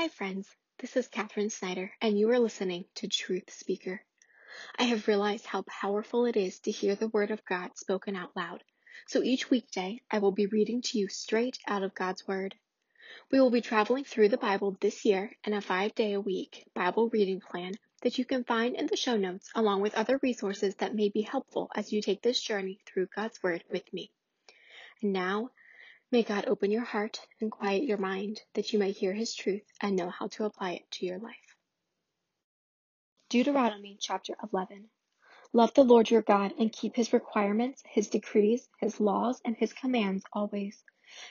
Hi, friends. This is Katherine Snyder, and you are listening to Truth Speaker. I have realized how powerful it is to hear the Word of God spoken out loud. So each weekday, I will be reading to you straight out of God's Word. We will be traveling through the Bible this year in a five day a week Bible reading plan that you can find in the show notes, along with other resources that may be helpful as you take this journey through God's Word with me. And now, May God open your heart and quiet your mind that you may hear His truth and know how to apply it to your life. Deuteronomy chapter 11. Love the Lord your God and keep His requirements, His decrees, His laws, and His commands always.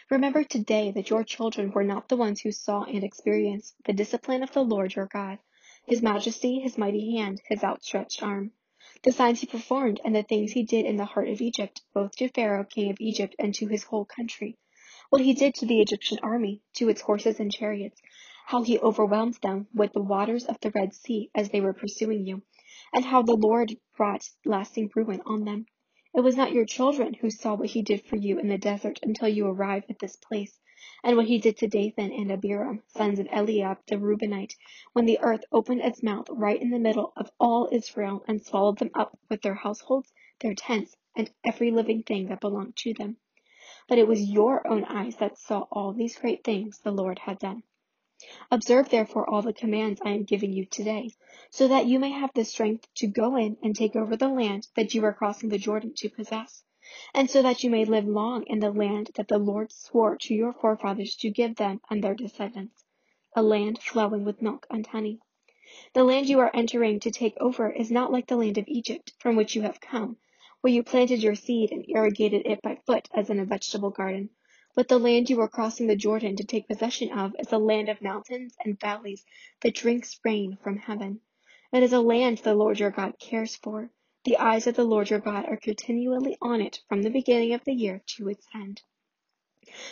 Remember today that your children were not the ones who saw and experienced the discipline of the Lord your God, His majesty, His mighty hand, His outstretched arm, the signs He performed, and the things He did in the heart of Egypt, both to Pharaoh, king of Egypt, and to his whole country what he did to the Egyptian army, to its horses and chariots, how he overwhelmed them with the waters of the Red Sea as they were pursuing you, and how the Lord brought lasting ruin on them. It was not your children who saw what he did for you in the desert until you arrived at this place, and what he did to Dathan and Abiram, sons of Eliab the Reubenite, when the earth opened its mouth right in the middle of all Israel and swallowed them up with their households, their tents, and every living thing that belonged to them. But it was your own eyes that saw all these great things the Lord had done. Observe therefore all the commands I am giving you today, so that you may have the strength to go in and take over the land that you are crossing the Jordan to possess, and so that you may live long in the land that the Lord swore to your forefathers to give them and their descendants, a land flowing with milk and honey. The land you are entering to take over is not like the land of Egypt, from which you have come, where you planted your seed and irrigated it by foot as in a vegetable garden. But the land you are crossing the Jordan to take possession of is a land of mountains and valleys that drinks rain from heaven. It is a land the Lord your God cares for. The eyes of the Lord your God are continually on it from the beginning of the year to its end.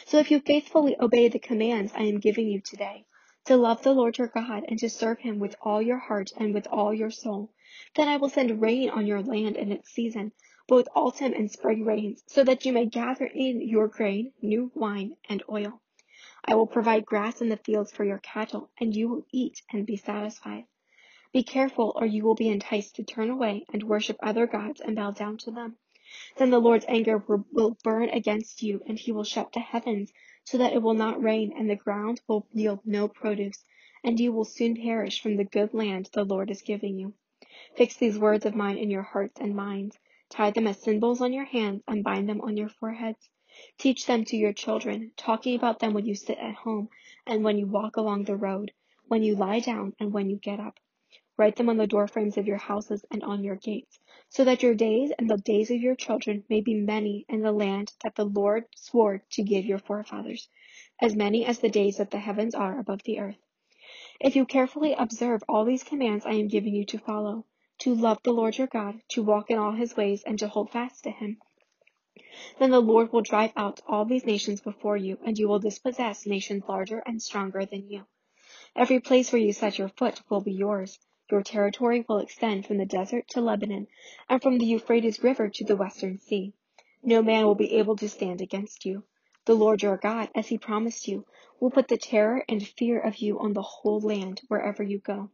So if you faithfully obey the commands I am giving you today, to love the Lord your God and to serve him with all your heart and with all your soul, then I will send rain on your land in its season, both autumn and spring rains, so that you may gather in your grain, new wine, and oil. I will provide grass in the fields for your cattle, and you will eat and be satisfied. Be careful, or you will be enticed to turn away and worship other gods and bow down to them. Then the Lord's anger will burn against you, and he will shut the heavens so that it will not rain, and the ground will yield no produce, and you will soon perish from the good land the Lord is giving you. Fix these words of mine in your hearts and minds. Tie them as symbols on your hands and bind them on your foreheads. Teach them to your children, talking about them when you sit at home and when you walk along the road, when you lie down and when you get up. Write them on the doorframes of your houses and on your gates, so that your days and the days of your children may be many in the land that the Lord swore to give your forefathers, as many as the days that the heavens are above the earth. If you carefully observe all these commands I am giving you to follow, to love the Lord your God, to walk in all his ways, and to hold fast to him. Then the Lord will drive out all these nations before you, and you will dispossess nations larger and stronger than you. Every place where you set your foot will be yours. Your territory will extend from the desert to Lebanon, and from the Euphrates River to the western sea. No man will be able to stand against you. The Lord your God, as he promised you, will put the terror and fear of you on the whole land wherever you go.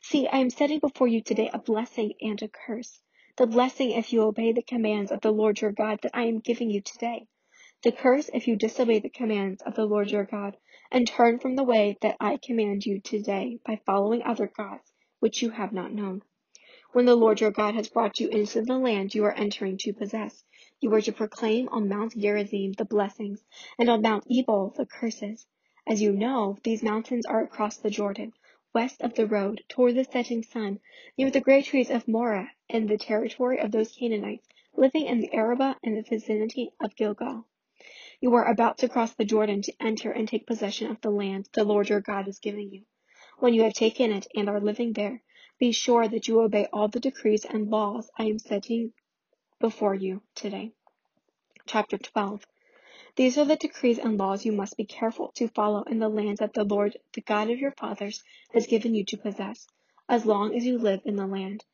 See, I am setting before you today a blessing and a curse. The blessing if you obey the commands of the Lord your God that I am giving you today. The curse if you disobey the commands of the Lord your God and turn from the way that I command you today by following other gods which you have not known. When the Lord your God has brought you into the land you are entering to possess, you are to proclaim on Mount Gerizim the blessings and on Mount Ebal the curses. As you know, these mountains are across the Jordan west of the road, toward the setting sun, near the great trees of Moreh, in the territory of those Canaanites living in the Arabah and the vicinity of Gilgal. You are about to cross the Jordan to enter and take possession of the land the Lord your God is giving you. When you have taken it and are living there, be sure that you obey all the decrees and laws I am setting before you today. Chapter 12 these are the decrees and laws you must be careful to follow in the land that the Lord, the God of your fathers, has given you to possess, as long as you live in the land.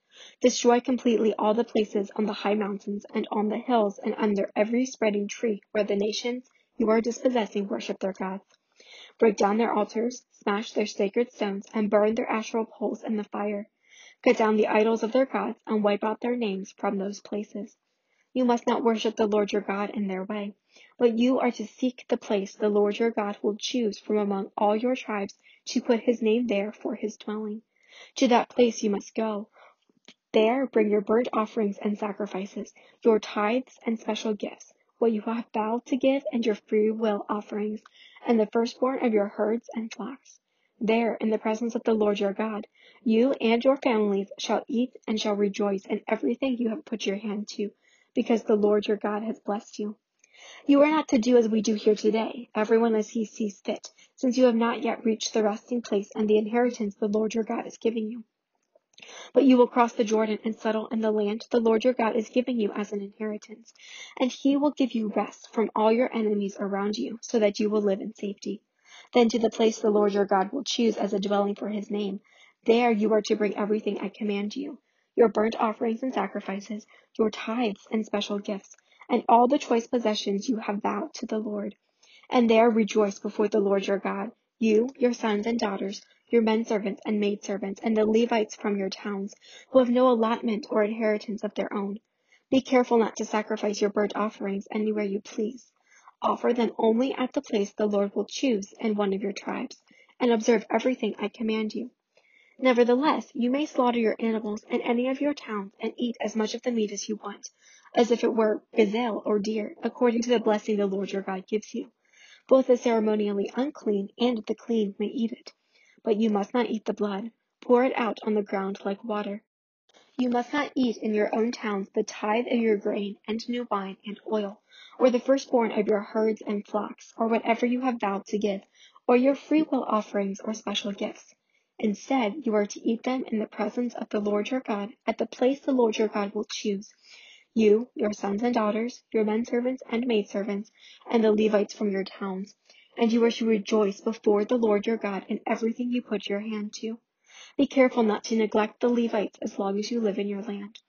Destroy completely all the places on the high mountains and on the hills and under every spreading tree where the nations you are dispossessing worship their gods. break down their altars, smash their sacred stones, and burn their Asherah poles in the fire. Cut down the idols of their gods and wipe out their names from those places. You must not worship the Lord your God in their way, but you are to seek the place the Lord your God will choose from among all your tribes to put his name there for his dwelling. To that place you must go. There bring your burnt offerings and sacrifices, your tithes and special gifts, what you have vowed to give, and your free will offerings, and the firstborn of your herds and flocks. There, in the presence of the Lord your God, you and your families shall eat and shall rejoice in everything you have put your hand to, because the Lord your God has blessed you. You are not to do as we do here today, everyone as he sees fit, since you have not yet reached the resting place and the inheritance the Lord your God is giving you. But you will cross the Jordan and settle in the land the Lord your God is giving you as an inheritance, and he will give you rest from all your enemies around you, so that you will live in safety. Then to the place the Lord your God will choose as a dwelling for his name, there you are to bring everything I command you your burnt offerings and sacrifices, your tithes and special gifts, and all the choice possessions you have vowed to the Lord. And there rejoice before the Lord your God, you, your sons and daughters, your men servants and maid servants, and the Levites from your towns, who have no allotment or inheritance of their own. Be careful not to sacrifice your burnt offerings anywhere you please. Offer them only at the place the Lord will choose in one of your tribes, and observe everything I command you. Nevertheless, you may slaughter your animals in any of your towns and eat as much of the meat as you want, as if it were gazelle or deer, according to the blessing the Lord your God gives you. Both the ceremonially unclean and the clean may eat it. But you must not eat the blood. Pour it out on the ground like water. You must not eat in your own towns the tithe of your grain and new wine and oil, or the firstborn of your herds and flocks, or whatever you have vowed to give, or your freewill offerings or special gifts. Instead, you are to eat them in the presence of the Lord your God at the place the Lord your God will choose. You, your sons and daughters, your men servants and maid servants, and the Levites from your towns. And you are to rejoice before the Lord your God in everything you put your hand to. Be careful not to neglect the Levites as long as you live in your land.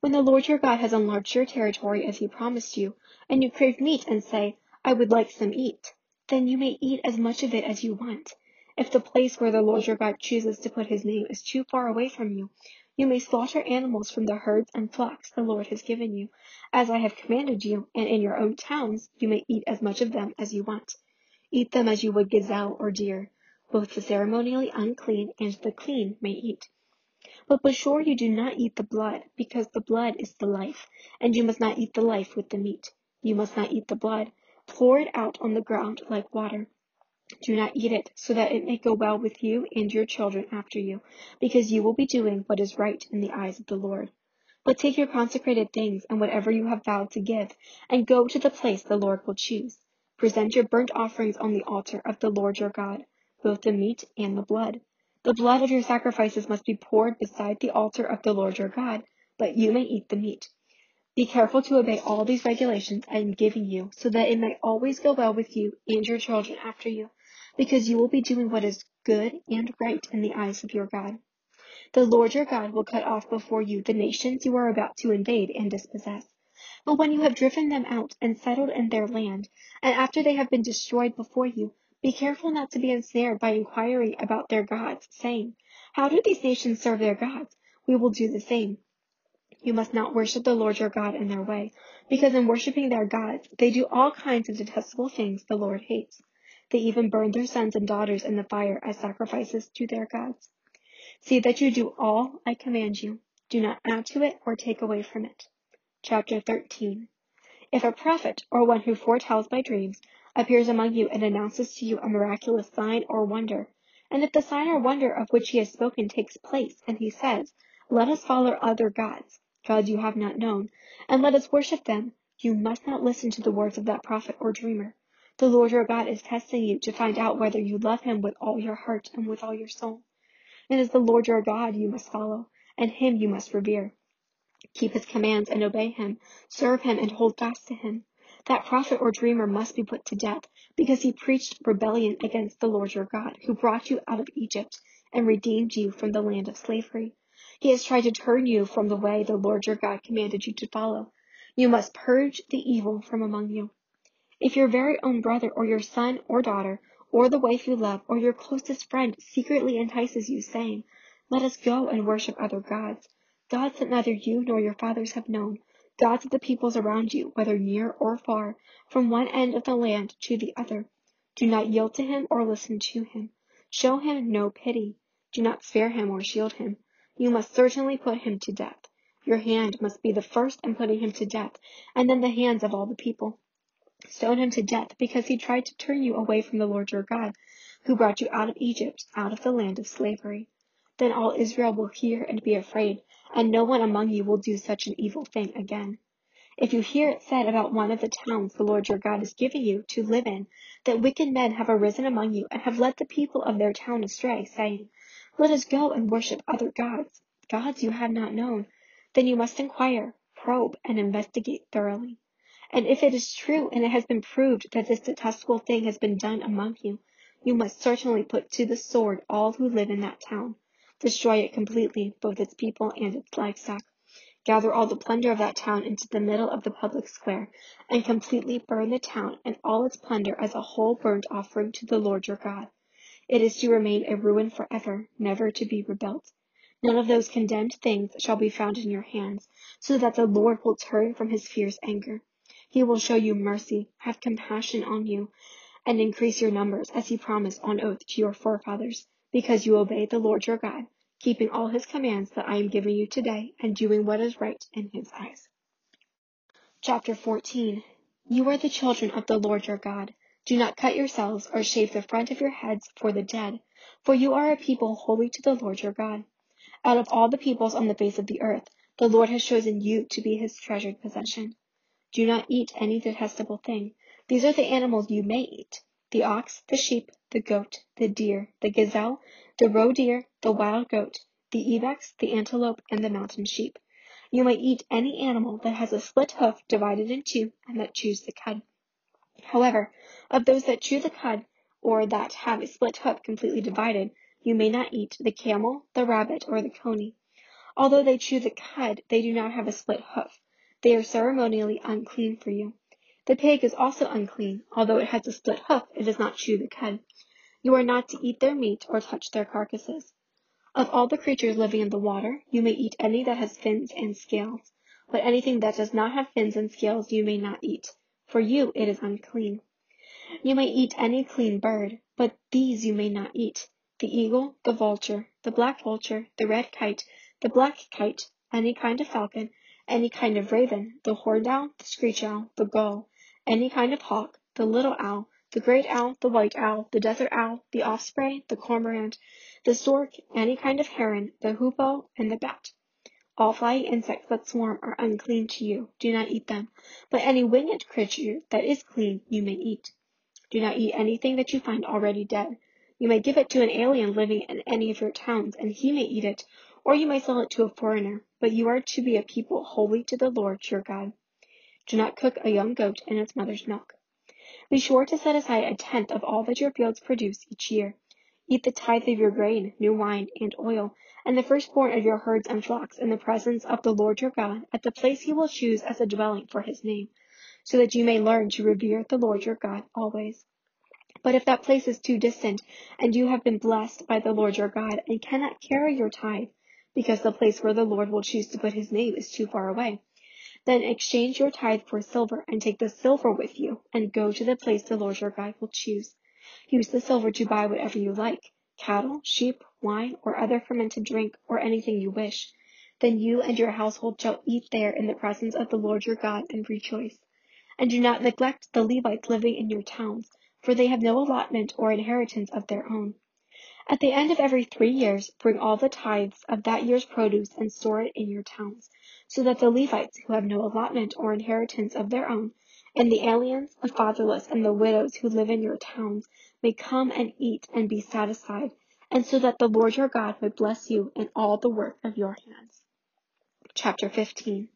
When the Lord your God has enlarged your territory as he promised you, and you crave meat and say, I would like some meat, then you may eat as much of it as you want. If the place where the Lord your God chooses to put his name is too far away from you, you may slaughter animals from the herds and flocks the Lord has given you, as I have commanded you, and in your own towns you may eat as much of them as you want. Eat them as you would gazelle or deer. Both the ceremonially unclean and the clean may eat. But be sure you do not eat the blood, because the blood is the life, and you must not eat the life with the meat. You must not eat the blood. Pour it out on the ground like water. Do not eat it, so that it may go well with you and your children after you, because you will be doing what is right in the eyes of the Lord. But take your consecrated things and whatever you have vowed to give, and go to the place the Lord will choose. Present your burnt offerings on the altar of the Lord your God, both the meat and the blood. The blood of your sacrifices must be poured beside the altar of the Lord your God, but you may eat the meat. Be careful to obey all these regulations I am giving you, so that it may always go well with you and your children after you because you will be doing what is good and right in the eyes of your God. The Lord your God will cut off before you the nations you are about to invade and dispossess. But when you have driven them out and settled in their land, and after they have been destroyed before you, be careful not to be ensnared by inquiring about their gods, saying, How do these nations serve their gods? We will do the same. You must not worship the Lord your God in their way, because in worshiping their gods, they do all kinds of detestable things the Lord hates. They even burn their sons and daughters in the fire as sacrifices to their gods. See that you do all I command you. Do not add to it or take away from it. Chapter 13 If a prophet, or one who foretells by dreams, appears among you and announces to you a miraculous sign or wonder, and if the sign or wonder of which he has spoken takes place, and he says, Let us follow other gods, gods you have not known, and let us worship them, you must not listen to the words of that prophet or dreamer. The Lord your God is testing you to find out whether you love him with all your heart and with all your soul. It is the Lord your God you must follow, and him you must revere. Keep his commands and obey him. Serve him and hold fast to him. That prophet or dreamer must be put to death, because he preached rebellion against the Lord your God, who brought you out of Egypt and redeemed you from the land of slavery. He has tried to turn you from the way the Lord your God commanded you to follow. You must purge the evil from among you. If your very own brother or your son or daughter or the wife you love, or your closest friend secretly entices you, saying, Let us go and worship other gods, gods that neither you nor your fathers have known, gods of the peoples around you, whether near or far, from one end of the land to the other. Do not yield to him or listen to him. Show him no pity. Do not spare him or shield him. You must certainly put him to death. Your hand must be the first in putting him to death, and then the hands of all the people stone him to death because he tried to turn you away from the Lord your God, who brought you out of Egypt, out of the land of slavery. Then all Israel will hear and be afraid, and no one among you will do such an evil thing again. If you hear it said about one of the towns the Lord your God is giving you to live in, that wicked men have arisen among you and have led the people of their town astray, saying, Let us go and worship other gods, gods you have not known, then you must inquire, probe, and investigate thoroughly. And if it is true and it has been proved that this detestable thing has been done among you, you must certainly put to the sword all who live in that town. Destroy it completely, both its people and its livestock. Gather all the plunder of that town into the middle of the public square, and completely burn the town and all its plunder as a whole burnt offering to the Lord your God. It is to remain a ruin forever, never to be rebuilt. None of those condemned things shall be found in your hands, so that the Lord will turn from his fierce anger. He will show you mercy, have compassion on you, and increase your numbers, as he promised on oath to your forefathers, because you obey the Lord your God, keeping all his commands that I am giving you today, and doing what is right in his eyes. Chapter 14 You are the children of the Lord your God. Do not cut yourselves or shave the front of your heads for the dead, for you are a people holy to the Lord your God. Out of all the peoples on the face of the earth, the Lord has chosen you to be his treasured possession. Do not eat any detestable thing. These are the animals you may eat the ox, the sheep, the goat, the deer, the gazelle, the roe deer, the wild goat, the ibex, the antelope, and the mountain sheep. You may eat any animal that has a split hoof divided in two and that chews the cud. However, of those that chew the cud, or that have a split hoof completely divided, you may not eat the camel, the rabbit, or the coney. Although they chew the cud, they do not have a split hoof. They are ceremonially unclean for you. The pig is also unclean, although it has a split hoof, it does not chew the cud. You are not to eat their meat or touch their carcasses. Of all the creatures living in the water, you may eat any that has fins and scales, but anything that does not have fins and scales you may not eat. For you it is unclean. You may eat any clean bird, but these you may not eat the eagle, the vulture, the black vulture, the red kite, the black kite, any kind of falcon, any kind of raven, the horned owl, the screech owl, the gull, any kind of hawk, the little owl, the great owl, the white owl, the desert owl, the osprey, the cormorant, the stork, any kind of heron, the hoopoe, and the bat. All flying insects that swarm are unclean to you. Do not eat them. But any winged creature that is clean you may eat. Do not eat anything that you find already dead. You may give it to an alien living in any of your towns, and he may eat it, or you may sell it to a foreigner, but you are to be a people holy to the Lord your God. Do not cook a young goat in its mother's milk. Be sure to set aside a tenth of all that your fields produce each year. Eat the tithe of your grain, new wine, and oil, and the firstborn of your herds and flocks in the presence of the Lord your God at the place he will choose as a dwelling for his name, so that you may learn to revere the Lord your God always. But if that place is too distant, and you have been blessed by the Lord your God, and cannot carry your tithe, because the place where the Lord will choose to put his name is too far away. Then exchange your tithe for silver, and take the silver with you, and go to the place the Lord your God will choose. Use the silver to buy whatever you like cattle, sheep, wine, or other fermented drink, or anything you wish. Then you and your household shall eat there in the presence of the Lord your God and rejoice. And do not neglect the Levites living in your towns, for they have no allotment or inheritance of their own. At the end of every three years, bring all the tithes of that year's produce and store it in your towns, so that the Levites, who have no allotment or inheritance of their own, and the aliens, the fatherless, and the widows who live in your towns may come and eat and be satisfied, and so that the Lord your God may bless you in all the work of your hands. Chapter 15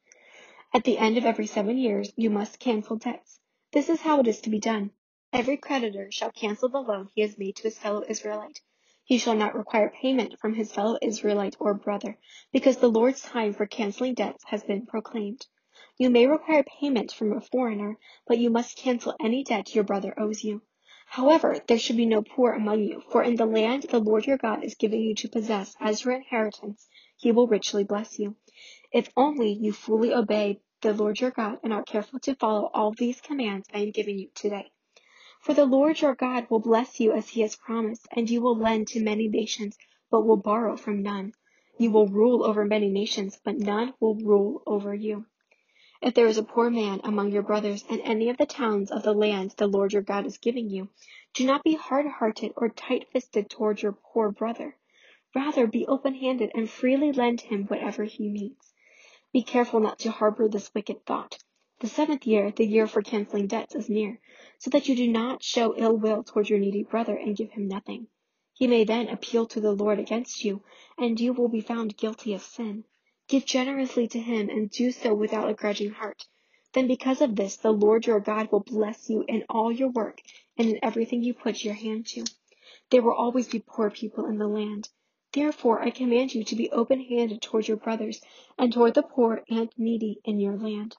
At the end of every seven years, you must cancel debts. This is how it is to be done. Every creditor shall cancel the loan he has made to his fellow Israelite he shall not require payment from his fellow Israelite or brother, because the Lord's time for canceling debts has been proclaimed. You may require payment from a foreigner, but you must cancel any debt your brother owes you. However, there should be no poor among you, for in the land the Lord your God is giving you to possess as your inheritance, he will richly bless you. If only you fully obey the Lord your God and are careful to follow all these commands I am giving you today. For the Lord your God will bless you as he has promised, and you will lend to many nations, but will borrow from none. You will rule over many nations, but none will rule over you. If there is a poor man among your brothers in any of the towns of the land the Lord your God is giving you, do not be hard hearted or tight fisted toward your poor brother. Rather, be open handed and freely lend him whatever he needs. Be careful not to harbor this wicked thought. The seventh year, the year for canceling debts, is near, so that you do not show ill will toward your needy brother and give him nothing. He may then appeal to the Lord against you, and you will be found guilty of sin. Give generously to him and do so without a grudging heart. Then because of this, the Lord your God will bless you in all your work and in everything you put your hand to. There will always be poor people in the land. Therefore, I command you to be open handed toward your brothers and toward the poor and needy in your land.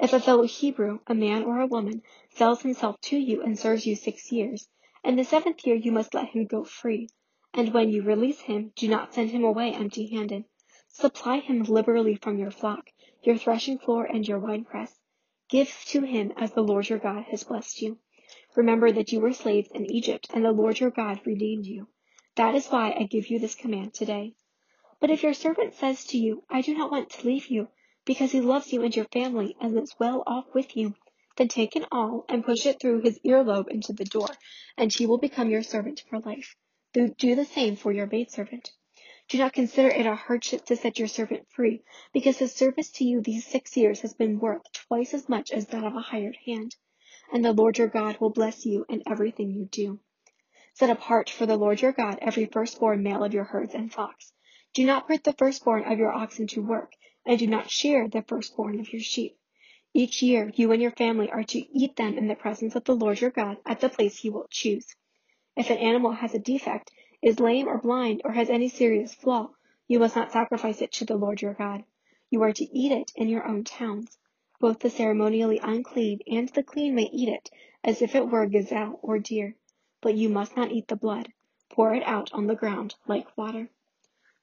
If a fellow Hebrew, a man or a woman, sells himself to you and serves you six years, in the seventh year you must let him go free. And when you release him, do not send him away empty handed. Supply him liberally from your flock, your threshing floor, and your winepress. Give to him as the Lord your God has blessed you. Remember that you were slaves in Egypt, and the Lord your God redeemed you. That is why I give you this command today. But if your servant says to you, I do not want to leave you, because he loves you and your family and is well off with you, then take an awl and push it through his earlobe into the door, and he will become your servant for life. Do the same for your maidservant. Do not consider it a hardship to set your servant free, because his service to you these six years has been worth twice as much as that of a hired hand. And the Lord your God will bless you in everything you do. Set apart for the Lord your God every firstborn male of your herds and flocks. Do not put the firstborn of your oxen to work, and do not shear the firstborn of your sheep. Each year you and your family are to eat them in the presence of the Lord your God at the place he will choose. If an animal has a defect, is lame or blind, or has any serious flaw, you must not sacrifice it to the Lord your God. You are to eat it in your own towns. Both the ceremonially unclean and the clean may eat it, as if it were gazelle or deer. But you must not eat the blood. Pour it out on the ground like water.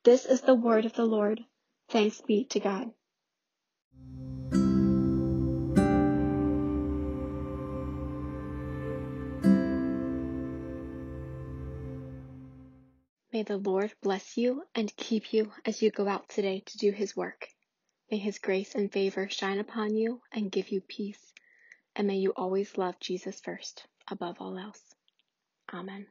This is the word of the Lord. Thanks be to God. May the Lord bless you and keep you as you go out today to do his work. May his grace and favor shine upon you and give you peace. And may you always love Jesus first, above all else. Amen.